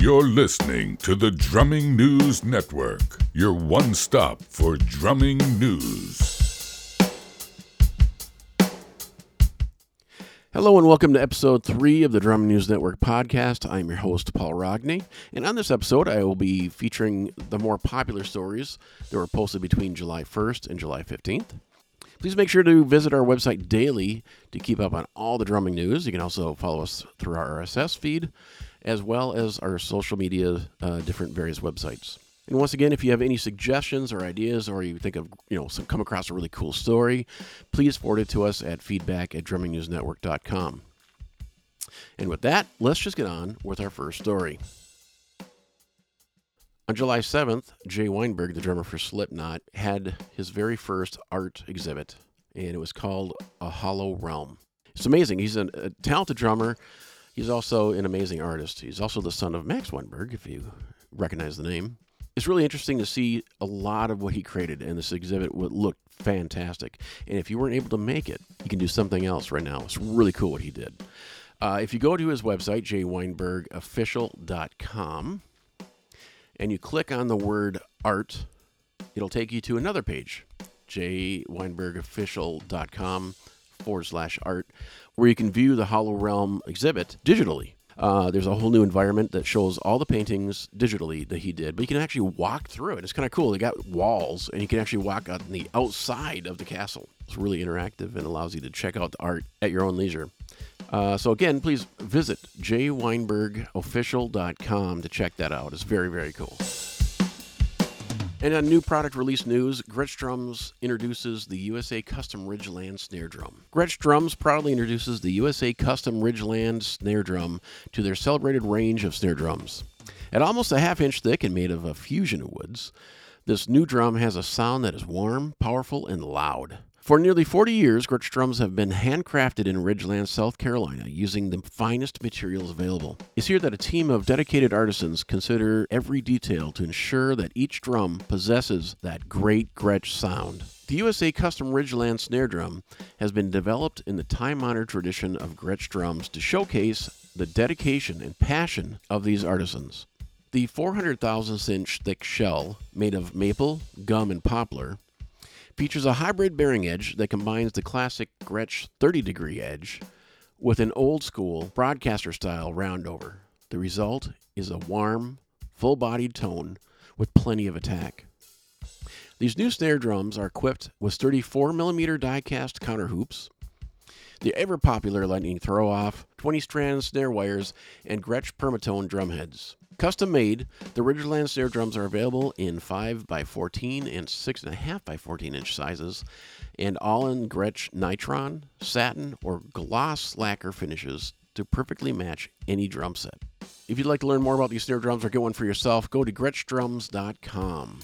You're listening to the Drumming News Network, your one stop for drumming news. Hello and welcome to episode three of the Drumming News Network podcast. I'm your host, Paul Rogney. And on this episode, I will be featuring the more popular stories that were posted between July 1st and July 15th. Please make sure to visit our website daily to keep up on all the drumming news. You can also follow us through our RSS feed as well as our social media, uh, different various websites. And once again, if you have any suggestions or ideas, or you think of, you know, some come across a really cool story, please forward it to us at feedback at drummingnewsnetwork.com. And with that, let's just get on with our first story. On July 7th, Jay Weinberg, the drummer for Slipknot, had his very first art exhibit, and it was called A Hollow Realm. It's amazing. He's a, a talented drummer. He's also an amazing artist. He's also the son of Max Weinberg, if you recognize the name. It's really interesting to see a lot of what he created, and this exhibit would look fantastic. And if you weren't able to make it, you can do something else right now. It's really cool what he did. Uh, if you go to his website, jweinbergofficial.com, and you click on the word art, it'll take you to another page, jweinbergofficial.com forward slash art, where you can view the Hollow Realm exhibit digitally. Uh, there's a whole new environment that shows all the paintings digitally that he did, but you can actually walk through it. It's kind of cool. They got walls, and you can actually walk on the outside of the castle. It's really interactive and allows you to check out the art at your own leisure. Uh, so again, please visit jweinbergofficial.com to check that out. It's very, very cool. And on new product release news, Gretsch Drums introduces the USA Custom Ridgeland snare drum. Gretsch Drums proudly introduces the USA Custom Ridgeland snare drum to their celebrated range of snare drums. At almost a half inch thick and made of a fusion of woods, this new drum has a sound that is warm, powerful, and loud. For nearly 40 years, Gretsch drums have been handcrafted in Ridgeland, South Carolina, using the finest materials available. It's here that a team of dedicated artisans consider every detail to ensure that each drum possesses that great Gretsch sound. The USA Custom Ridgeland snare drum has been developed in the time honored tradition of Gretsch drums to showcase the dedication and passion of these artisans. The 400 thousandths inch thick shell, made of maple, gum, and poplar, features a hybrid bearing edge that combines the classic Gretsch 30 degree edge with an old school Broadkaster style roundover. The result is a warm, full bodied tone with plenty of attack. These new snare drums are equipped with sturdy 4mm die cast counter hoops, the ever popular lightning throw off, 20 strand snare wires, and Gretsch permatone drum heads. Custom made, the Ridgeland snare drums are available in 5x14 and 6.5x14 inch sizes, and all in Gretsch nitron, satin, or gloss lacquer finishes to perfectly match any drum set. If you'd like to learn more about these snare drums or get one for yourself, go to GretschDrums.com.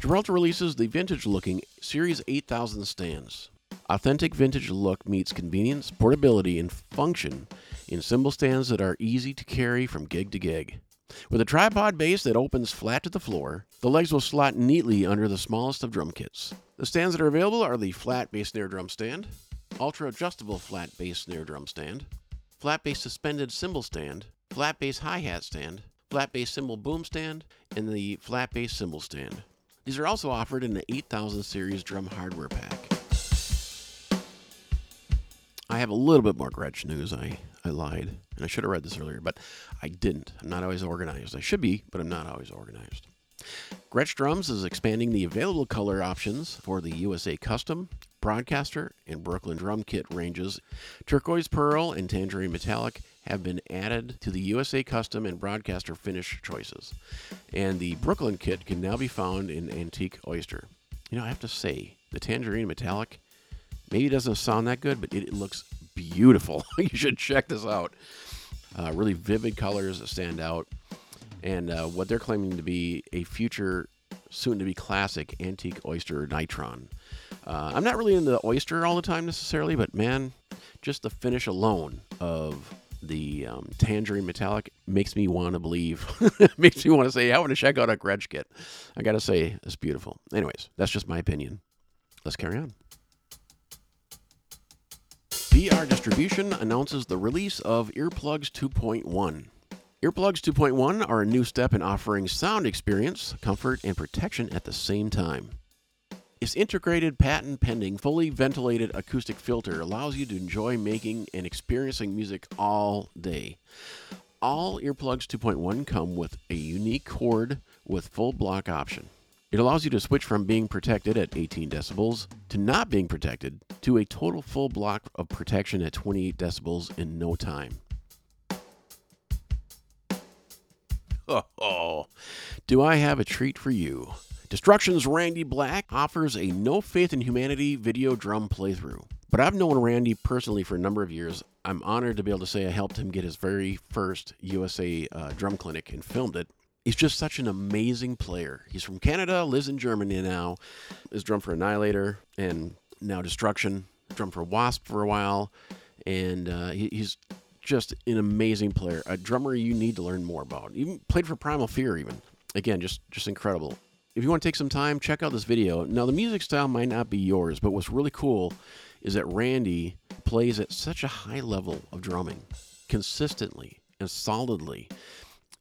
Gibraltar releases the vintage looking Series 8000 stands. Authentic vintage look meets convenience, portability, and function in cymbal stands that are easy to carry from gig to gig. With a tripod base that opens flat to the floor, the legs will slot neatly under the smallest of drum kits. The stands that are available are the flat bass snare drum stand, ultra adjustable flat bass snare drum stand, flat bass suspended cymbal stand, flat bass hi hat stand, flat bass cymbal boom stand, and the flat bass cymbal stand. These are also offered in the 8000 series drum hardware pack. I have a little bit more Gretsch news. I, I lied, and I should have read this earlier, but I didn't. I'm not always organized. I should be, but I'm not always organized. Gretsch Drums is expanding the available color options for the USA Custom, Broadkaster, and Brooklyn Drum Kit ranges. Turquoise Pearl and Tangerine Metallic have been added to the USA Custom and Broadkaster finish choices, and the Brooklyn Kit can now be found in Antique Oyster. You know, I have to say, the Tangerine Metallic maybe it doesn't sound that good, but it, looks beautiful. you should check this out. Uh, really vivid colors stand out, and uh, what they're claiming to be a future, soon to be classic antique oyster nitron. Uh, I'm not really into the oyster all the time necessarily, but man, just the finish alone of the um, tangerine metallic makes me want to believe. makes me want to say, I want to check out a Gretsch kit. I got to say, it's beautiful. Anyways, that's just my opinion. Let's carry on. BR Distribution announces the release of Earplugs 2.1. Earplugs 2.1 are a new step in offering sound experience, comfort, and protection at the same time. Its integrated, patent pending, fully ventilated acoustic filter allows you to enjoy making and experiencing music all day. All earplugs 2.1 come with a unique cord with full block option. It allows you to switch from being protected at 18 decibels to not being protected to a total full block of protection at 28 decibels in no time. Oh, do I have a treat for you? Destruction's Randy Black offers a No Faith in Humanity video drum playthrough. But I've known Randy personally for a number of years. I'm honored to be able to say I helped him get his very first USA uh, drum clinic and filmed it. He's just such an amazing player. He's from Canada, lives in Germany now, is drum for Annihilator and now Destruction, drum for Wasp for a while, and uh, he, he's just an amazing player, a drummer you need to learn more about. Even played for Primal Fear, even again, just just incredible. If you want to take some time, check out this video. Now, the music style might not be yours, but what's really cool is that Randy plays at such a high level of drumming consistently and solidly.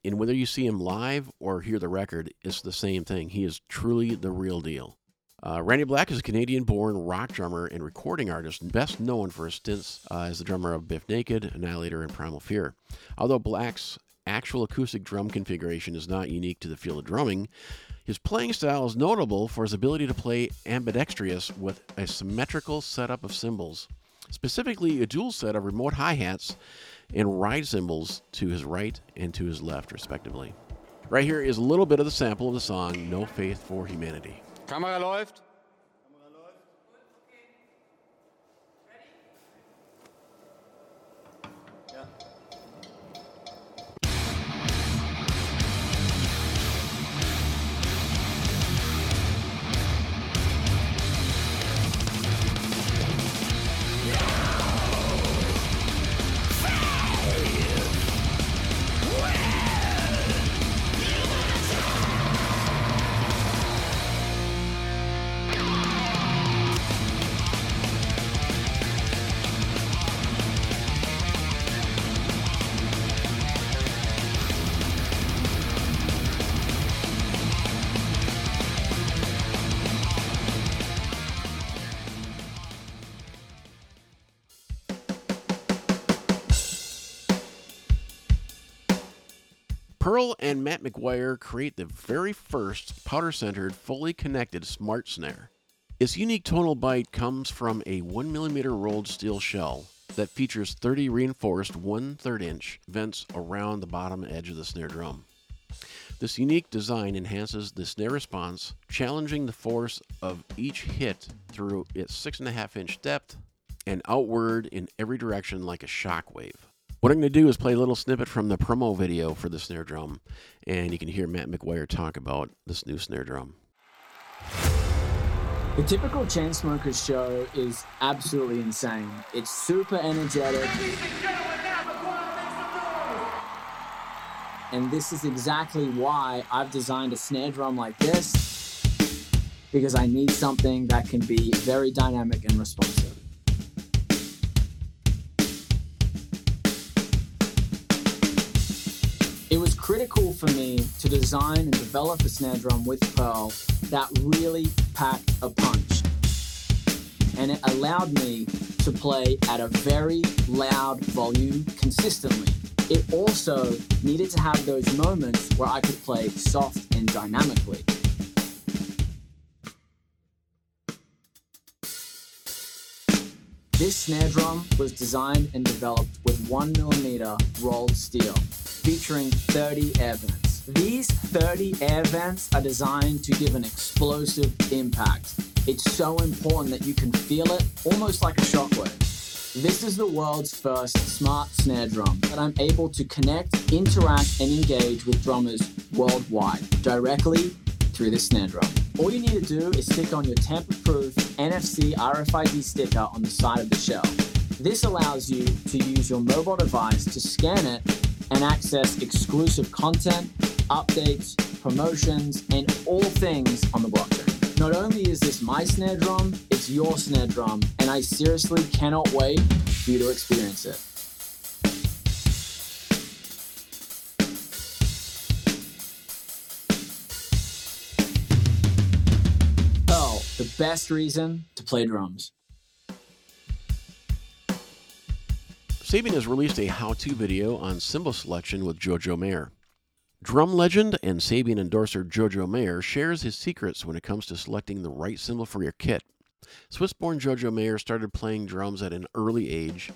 And whether you see him live or hear the record, it's the same thing. He is truly the real deal. Uh, Randy Black is a Canadian born rock drummer and recording artist, best known for his stints uh, as the drummer of Bif Naked, Annihilator, and Primal Fear. Although Black's actual acoustic drum configuration is not unique to the field of drumming, his playing style is notable for his ability to play ambidextrous with a symmetrical setup of cymbals, specifically a dual set of remote hi hats and ride cymbals to his right and to his left, respectively. Right here is a little bit of the sample of the song No Faith for Humanity. Kamera läuft. Pearl and Matt McGuire create the very first powder centered, fully connected smart snare. Its unique tonal bite comes from a 1mm rolled steel shell that features 30 reinforced 1 3 inch vents around the bottom edge of the snare drum. This unique design enhances the snare response, challenging the force of each hit through its 6.5 inch depth and outward in every direction like a shock wave. What I'm going to do is play a little snippet from the promo video for the snare drum, and you can hear Matt McGuire talk about this new snare drum. The typical Chainsmokers show is absolutely insane. It's super energetic. And this is exactly why I've designed a snare drum like this, because I need something that can be very dynamic and responsive. For me to design and develop a snare drum with Pearl that really packed a punch. And it allowed me to play at a very loud volume consistently. It also needed to have those moments where I could play soft and dynamically. This snare drum was designed and developed with 1mm rolled steel, featuring 30 air vents. These 30 air vents are designed to give an explosive impact. It's so important that you can feel it almost like a shockwave. This is the world's first smart snare drum that I'm able to connect, interact, and engage with drummers worldwide directly through the snare drum. All you need to do is stick on your tamper-proof NFC RFID sticker on the side of the shell. This allows you to use your mobile device to scan it and access exclusive content, updates, promotions, and all things on the blockchain. Not only is this my snare drum, it's your snare drum, and I seriously cannot wait for you to experience it. Pearl, the best reason to play drums. Sabian has released a how to video on cymbal selection with Jojo Mayer. Drum legend and Sabian endorser Jojo Mayer shares his secrets when it comes to selecting the right cymbal for your kit. Swiss born Jojo Mayer started playing drums at an early age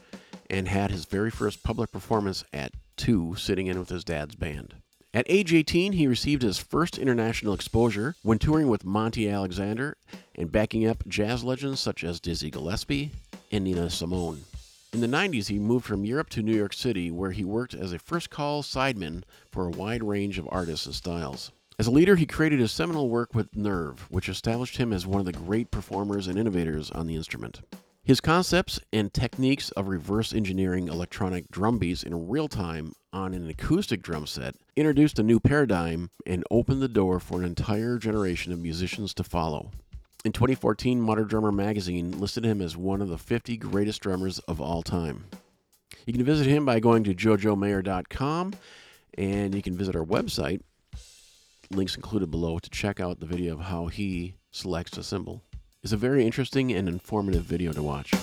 and had his very first public performance at two, sitting in with his dad's band. At age 18, he received his first international exposure when touring with Monty Alexander and backing up jazz legends such as Dizzy Gillespie and Nina Simone. In the 90s, he moved from Europe to New York City, where he worked as a first call sideman for a wide range of artists and styles. As a leader, he created his seminal work with Nerve, which established him as one of the great performers and innovators on the instrument. His concepts and techniques of reverse engineering electronic drum beats in real time on an acoustic drum set introduced a new paradigm and opened the door for an entire generation of musicians to follow. In 2014, Modern Drummer magazine listed him as one of the 50 greatest drummers of all time. You can visit him by going to jojomayer.com and you can visit our website, links included below, to check out the video of how he selects a symbol. It's a very interesting and informative video to watch.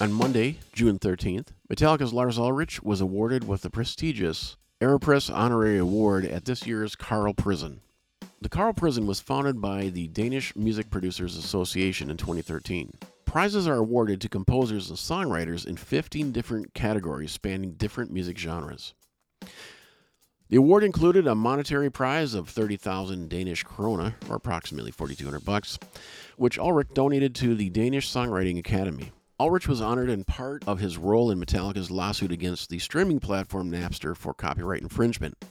On Monday, June 13th, Metallica's Lars Ulrich was awarded with the prestigious Aeropress Honorary Award at this year's Carl Prisen. The Carl Prisen was founded by the Danish Music Producers Association in 2013. Prizes are awarded to composers and songwriters in 15 different categories spanning different music genres. The award included a monetary prize of 30,000 Danish krona, or approximately 4,200 bucks, which Ulrich donated to the Danish Songwriting Academy. Ulrich was honored in part of his role in Metallica's lawsuit against the streaming platform Napster for copyright infringement.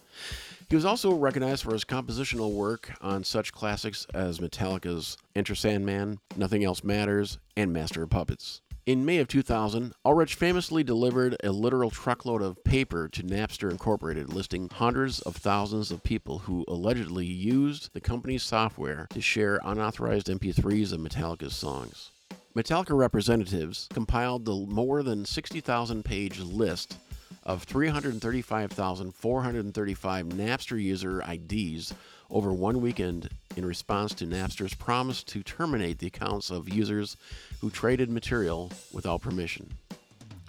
He was also recognized for his compositional work on such classics as Metallica's Enter Sandman, Nothing Else Matters, and Master of Puppets. In May of 2000, Ulrich famously delivered a literal truckload of paper to Napster Incorporated listing hundreds of thousands of people who allegedly used the company's software to share unauthorized MP3s of Metallica's songs. Metallica representatives compiled the more than 60,000 page list of 335,435 Napster user IDs over one weekend in response to Napster's promise to terminate the accounts of users who traded material without permission.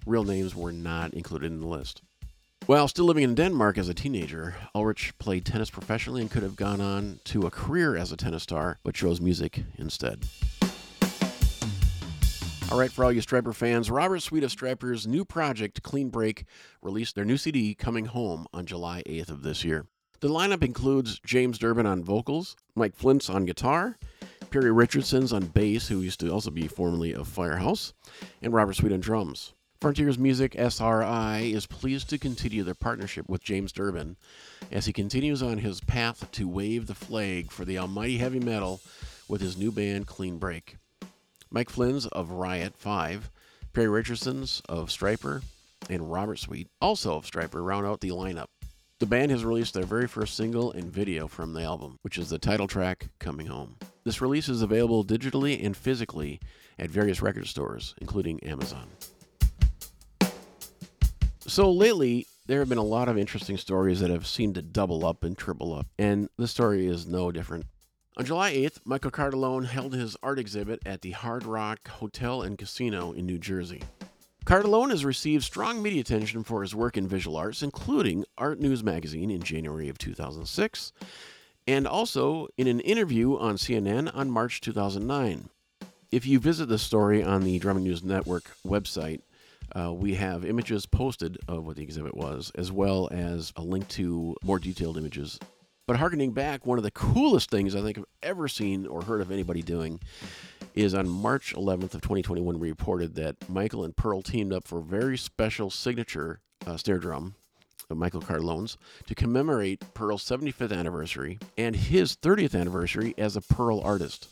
Real names were not included in the list. While still living in Denmark as a teenager, Ulrich played tennis professionally and could have gone on to a career as a tennis star, but chose music instead. All right, for all you Stryper fans, Robert Sweet of Stryper's new project, Clean Break, released their new CD coming home on July 8th of this year. The lineup includes James Durbin on vocals, Mike Flyntz on guitar, Perry Richardson's on bass, who used to also be formerly of Firehouse, and Robert Sweet on drums. Frontiers Music SRI is pleased to continue their partnership with James Durbin as he continues on his path to wave the flag for the almighty heavy metal with his new band Clean Break. Mike Flyntz of Riot 5, Perry Richardson's of Stryper, and Robert Sweet, also of Stryper, round out the lineup. The band has released their very first single and video from the album, which is the title track, Coming Home. This release is available digitally and physically at various record stores, including Amazon. So lately, there have been a lot of interesting stories that have seemed to double up and triple up, and this story is no different. On July 8th, Michael Cartellone held his art exhibit at the Hard Rock Hotel and Casino in New Jersey. Cartellone has received strong media attention for his work in visual arts, including Art News Magazine in January of 2006, and also in an interview on CNN on March 2009. If you visit the story on the Drumming News Network website, uh, we have images posted of what the exhibit was, as well as a link to more detailed images but harkening back, one of the coolest things I think I've ever seen or heard of anybody doing is on March 11th of 2021, we reported that Michael and Pearl teamed up for a very special signature uh, snare drum of Michael Cartellone's to commemorate Pearl's 75th anniversary and his 30th anniversary as a Pearl artist.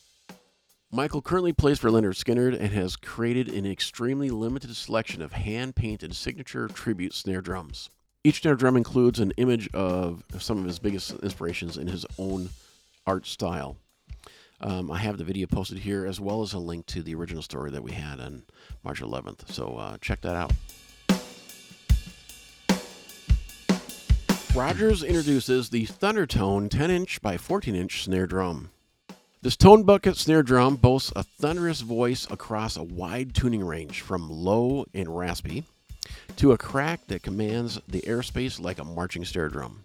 Michael currently plays for Lynyrd Skynyrd and has created an extremely limited selection of hand painted signature tribute snare drums. Each snare drum includes an image of some of his biggest inspirations in his own art style. Um, I have the video posted here as well as a link to the original story that we had on March 11th. So uh, check that out. Rogers introduces the Thundertone 10 inch by 14 inch snare drum. This tone bucket snare drum boasts a thunderous voice across a wide tuning range from low and raspy to a crack that commands the airspace like a marching snare drum.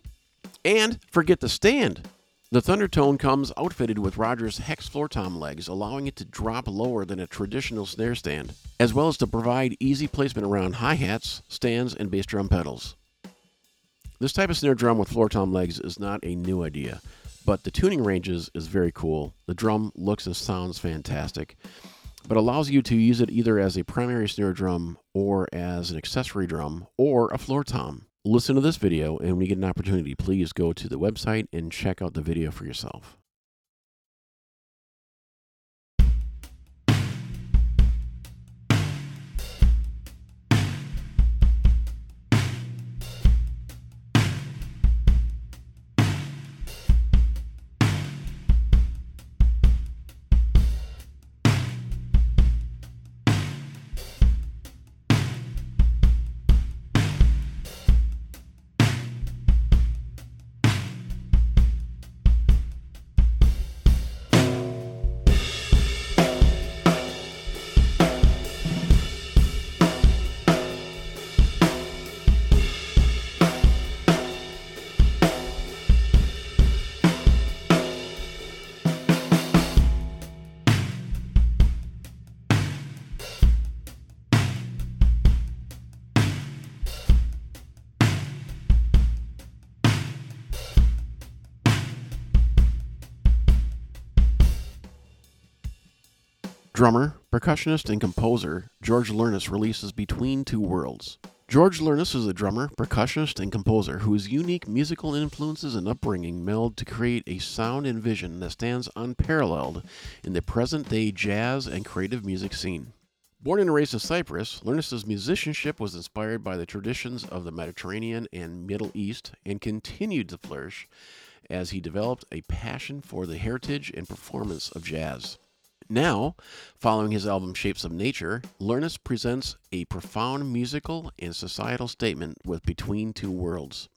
And forget the stand. The Thundertone comes outfitted with Rogers hex floor tom legs, allowing it to drop lower than a traditional snare stand, as well as to provide easy placement around hi hats, stands, and bass drum pedals. This type of snare drum with floor tom legs is not a new idea, but the tuning ranges is very cool. The drum looks and sounds fantastic, but allows you to use it either as a primary snare drum or as an accessory drum or a floor tom listen to this video, and when you get an opportunity, please go to the website and check out the video for yourself. Drummer, percussionist, and composer George Lernis releases Between Two Worlds. George Lernis is a drummer, percussionist, and composer whose unique musical influences and upbringing meld to create a sound and vision that stands unparalleled in the present day jazz and creative music scene. Born and raised in Cyprus, Lernis's musicianship was inspired by the traditions of the Mediterranean and Middle East and continued to flourish as he developed a passion for the heritage and performance of jazz. Now, following his album Shapes of Nature, Lernis presents a profound musical and societal statement with Between Two Worlds.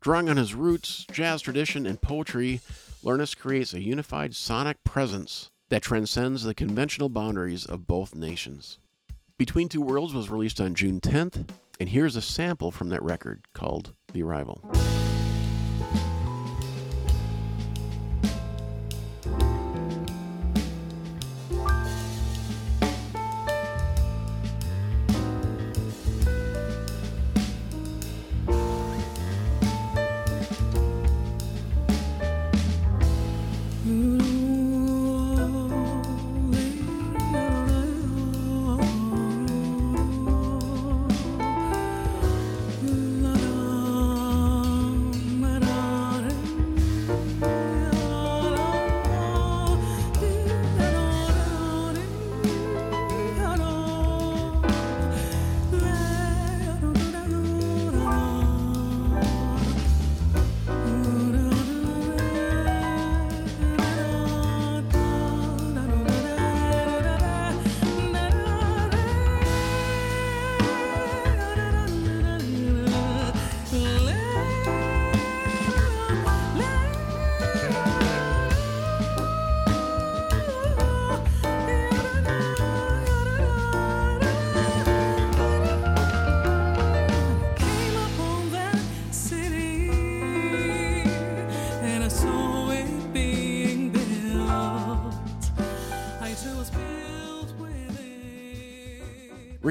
Drawing on his roots, jazz tradition, and poetry, Lernis creates a unified sonic presence that transcends the conventional boundaries of both nations. Between Two Worlds was released on June 10th, and here's a sample from that record called The Arrival.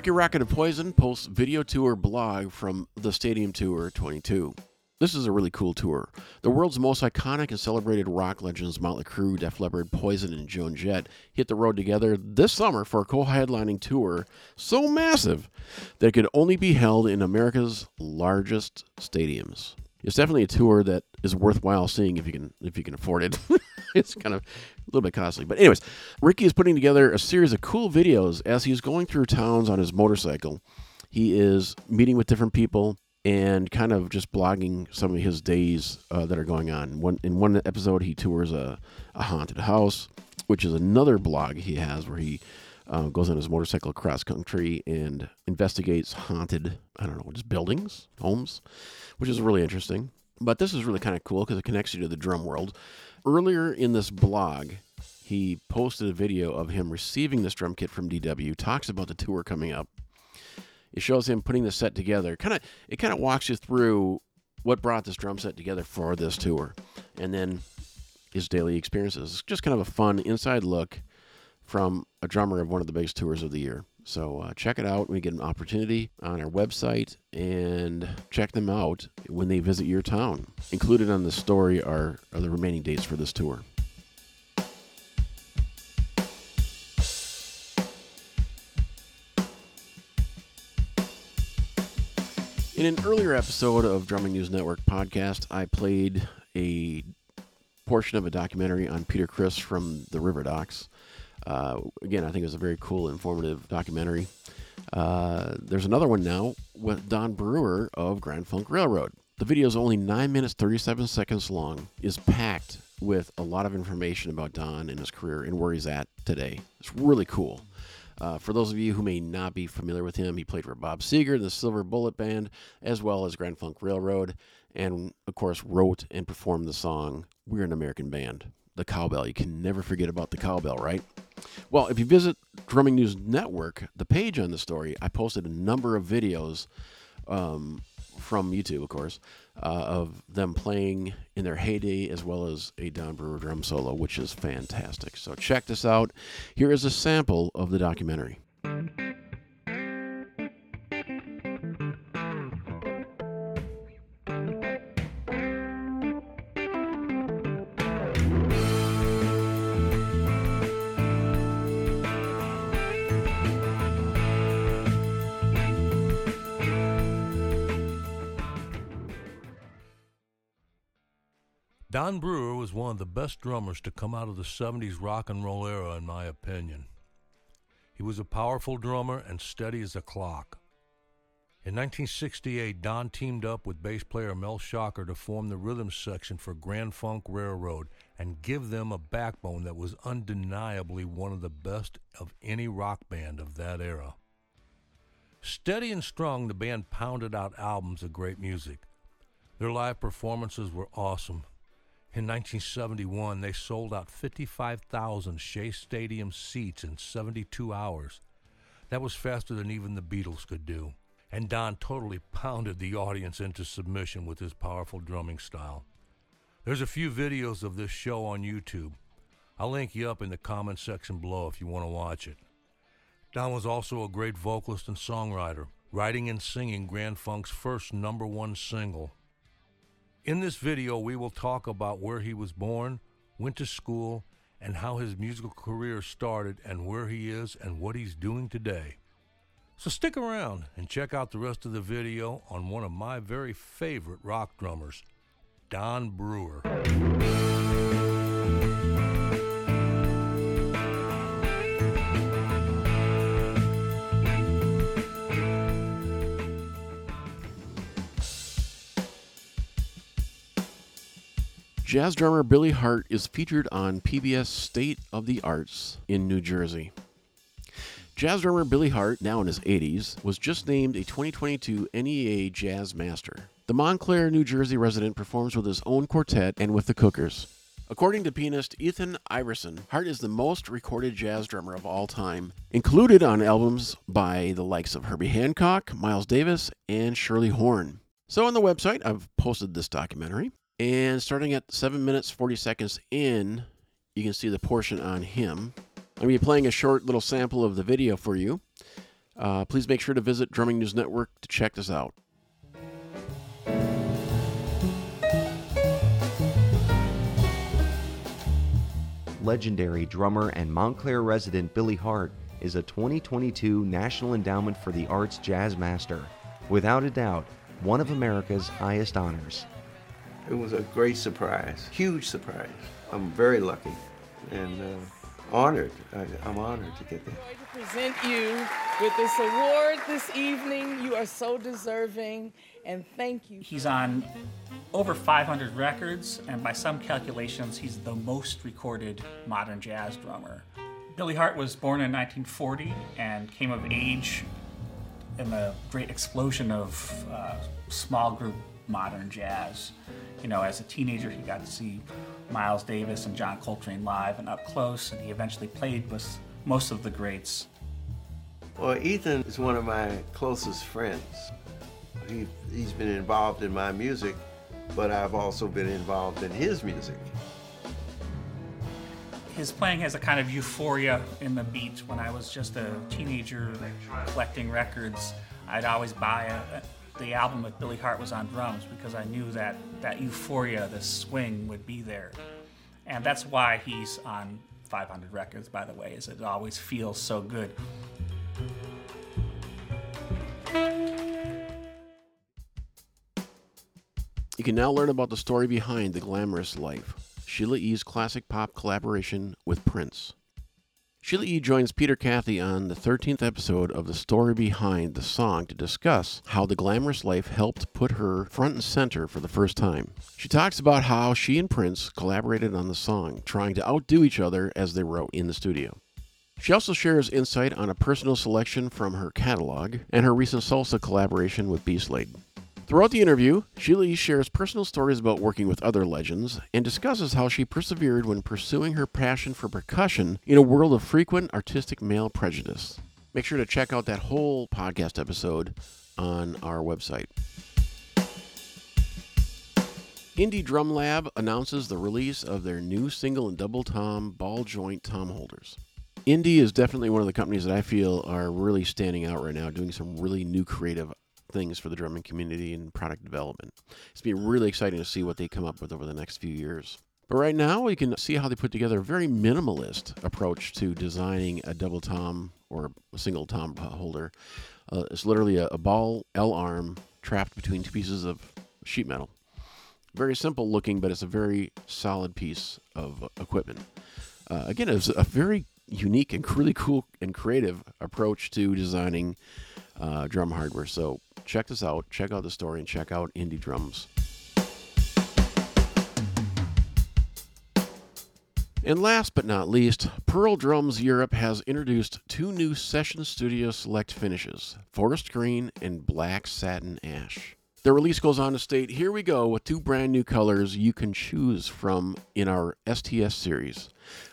Rikki Rockett of Poison posts video tour blog from the Stadium Tour 22. This is a really cool tour. The world's most iconic and celebrated rock legends, Motley Crue, Def Leppard, Poison, and Joan Jett, hit the road together this summer for a co-headlining tour so massive that it could only be held in America's largest stadiums. It's definitely a tour that is worthwhile seeing if you can if you can afford it. it's kind of a little bit costly. But, anyways, Rikki is putting together a series of cool videos as he's going through towns on his motorcycle. He is meeting with different people and kind of just blogging some of his days uh, that are going on. One in one episode, he tours a, a haunted house, which is another blog he has where he uh, goes on his motorcycle cross country and investigates haunted, I don't know, just buildings, homes, which is really interesting. But this is really kind of cool because it connects you to the drum world. Earlier in this blog, he posted a video of him receiving this drum kit from DW, talks about the tour coming up. It shows him putting the set together. Kind of it kind of walks you through what brought this drum set together for this tour. And then his daily experiences. It's just kind of a fun inside look from a drummer of one of the biggest tours of the year. So uh, check it out when you get an opportunity on our website and check them out when they visit your town. Included on the story are, are the remaining dates for this tour. In an earlier episode of Drumming News Network podcast, I played a portion of a documentary on Peter Criss from the River Docs. Uh, again, I think it was a very cool, informative documentary. Uh, there's another one now with Don Brewer of Grand Funk Railroad. The video is only 9 minutes 37 seconds long, is packed with a lot of information about Don and his career and where he's at today. It's really cool. Uh, for those of you who may not be familiar with him, he played for Bob Seger, and the Silver Bullet Band, as well as Grand Funk Railroad, and of course wrote and performed the song We're an American Band, the cowbell. You can never forget about the cowbell, right? Well, if you visit Drumming News Network, the page on the story, I posted a number of videos um, from YouTube, of course, uh, of them playing in their heyday as well as a Don Brewer drum solo, which is fantastic. So check this out. Here is a sample of the documentary. One of the best drummers to come out of the 70s rock and roll era, in my opinion. He was a powerful drummer and steady as a clock. In 1968, Don teamed up with bass player Mel Schacher to form the rhythm section for Grand Funk Railroad and give them a backbone that was undeniably one of the best of any rock band of that era. Steady and strong, the band pounded out albums of great music. Their live performances were awesome. In 1971, they sold out 55,000 Shea Stadium seats in 72 hours. That was faster than even the Beatles could do. And Don totally pounded the audience into submission with his powerful drumming style. There's a few videos of this show on YouTube. I'll link you up in the comment section below if you want to watch it. Don was also a great vocalist and songwriter, writing and singing Grand Funk's first number one single, in this video, we will talk about where he was born, went to school, and how his musical career started, and where he is and what he's doing today. So stick around and check out the rest of the video on one of my very favorite rock drummers, Don Brewer. Jazz drummer Billy Hart is featured on PBS State of the Arts in New Jersey. Jazz drummer Billy Hart, now in his 80s, was just named a 2022 NEA Jazz Master. The Montclair, New Jersey resident performs with his own quartet and with the Cookers. According to pianist Ethan Iverson, Hart is the most recorded jazz drummer of all time, included on albums by the likes of Herbie Hancock, Miles Davis, and Shirley Horn. So on the website, I've posted this documentary. And starting at 7 minutes 40 seconds in, you can see the portion on him. I'm going to be playing a short little sample of the video for you. Uh, please make sure to visit Drumming News Network to check this out. Legendary drummer and Montclair resident Billy Hart is a 2022 National Endowment for the Arts Jazz Master. Without a doubt, one of America's highest honors. It was a great surprise, huge surprise. I'm very lucky and uh, honored. I, am honored to get that. To present you with this award this evening. You are so deserving, and thank you. He's on over 500 records, and by some calculations, he's the most recorded modern jazz drummer. Billy Hart was born in 1940 and came of age in the great explosion of uh, small group modern jazz. You know, as a teenager, he got to see Miles Davis and John Coltrane live and up close, and he eventually played with most of the greats. Well, Ethan is one of my closest friends. He, he's been involved in my music, but I've also been involved in his music. His playing has a kind of euphoria in the beat. When I was just a teenager collecting records, I'd always buy a, the album with Billy Hart was on drums because I knew that that euphoria, the swing would be there. And that's why he's on 500 records, by the way, is it always feels so good. You can now learn about the story behind The Glamorous Life, Sheila E.'s classic pop collaboration with Prince. Sheila E. joins Peter Cathy on the 13th episode of The Story Behind the Song to discuss how The Glamorous Life helped put her front and center for the first time. She talks about how she and Prince collaborated on the song, trying to outdo each other as they wrote in the studio. She also shares insight on a personal selection from her catalog and her recent salsa collaboration with B Slade. Throughout the interview, Sheila shares personal stories about working with other legends and discusses how she persevered when pursuing her passion for percussion in a world of frequent artistic male prejudice. Make sure to check out that whole podcast episode on our website. Indie Drum Lab announces the release of their new single and double tom ball joint tom holders. Indie is definitely one of the companies that I feel are really standing out right now, doing some really new creative things for the drumming community and product development. It's been really exciting to see what they come up with over the next few years. But right now, you can see how they put together a very minimalist approach to designing a double tom or a single tom holder. Uh, it's literally a, a ball L arm trapped between two pieces of sheet metal. Very simple looking, but it's a very solid piece of equipment. Uh, again, it's a very unique and really cool and creative approach to designing uh, drum hardware. So check this out. Check out the story and check out Indie Drums. And last but not least, Pearl Drums Europe has introduced two new Session Studio Select finishes Forest Green and Black Satin Ash. The release goes on to state here we go with two brand new colors you can choose from in our STS series.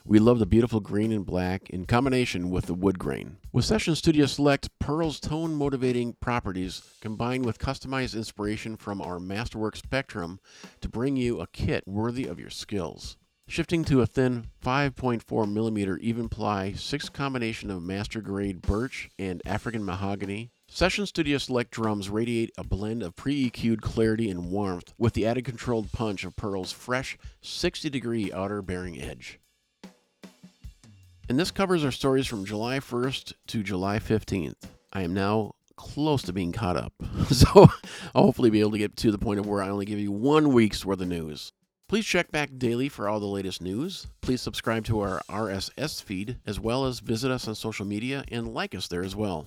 We love the beautiful green and black in combination with the wood grain. With Session Studio Select, Pearl's tone motivating properties combined with customized inspiration from our Masterwork Spectrum to bring you a kit worthy of your skills. Shifting to a thin 5.4 millimeter even ply 6 combination of master grade birch and African mahogany, Session Studio Select drums radiate a blend of pre EQ'd clarity and warmth with the added controlled punch of Pearl's fresh 60 degree outer bearing edge. And this covers our stories from July 1st to July 15th. I am now close to being caught up, so I'll hopefully be able to get to the point of where I only give you one week's worth of news. Please check back daily for all the latest news. Please subscribe to our RSS feed, as well as visit us on social media and like us there as well.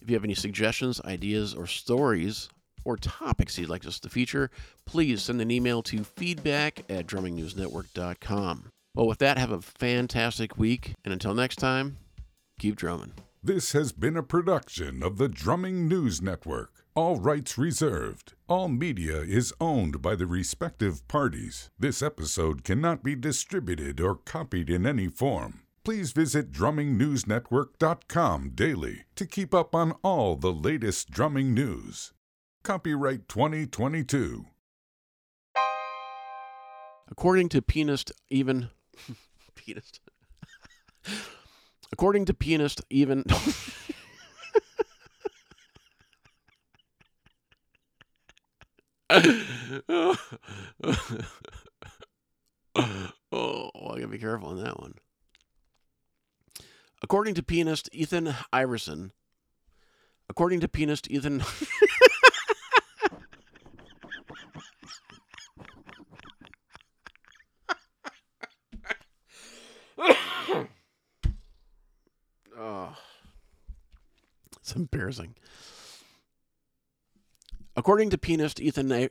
If you have any suggestions, ideas, or stories, or topics you'd like us to feature, please send an email to feedback at drummingnewsnetwork.com. Well, with that, have a fantastic week, and until next time, keep drumming. This has been a production of the Drumming News Network. All rights reserved. All media is owned by the respective parties. This episode cannot be distributed or copied in any form. Please visit drummingnewsnetwork.com daily to keep up on all the latest drumming news. Copyright 2022. According to pianist even pianist. According to pianist even oh, I gotta be careful on that one. According to pianist Ethan Iverson, according to pianist Ethan. oh, it's embarrassing. According to pianist Ethan. Na-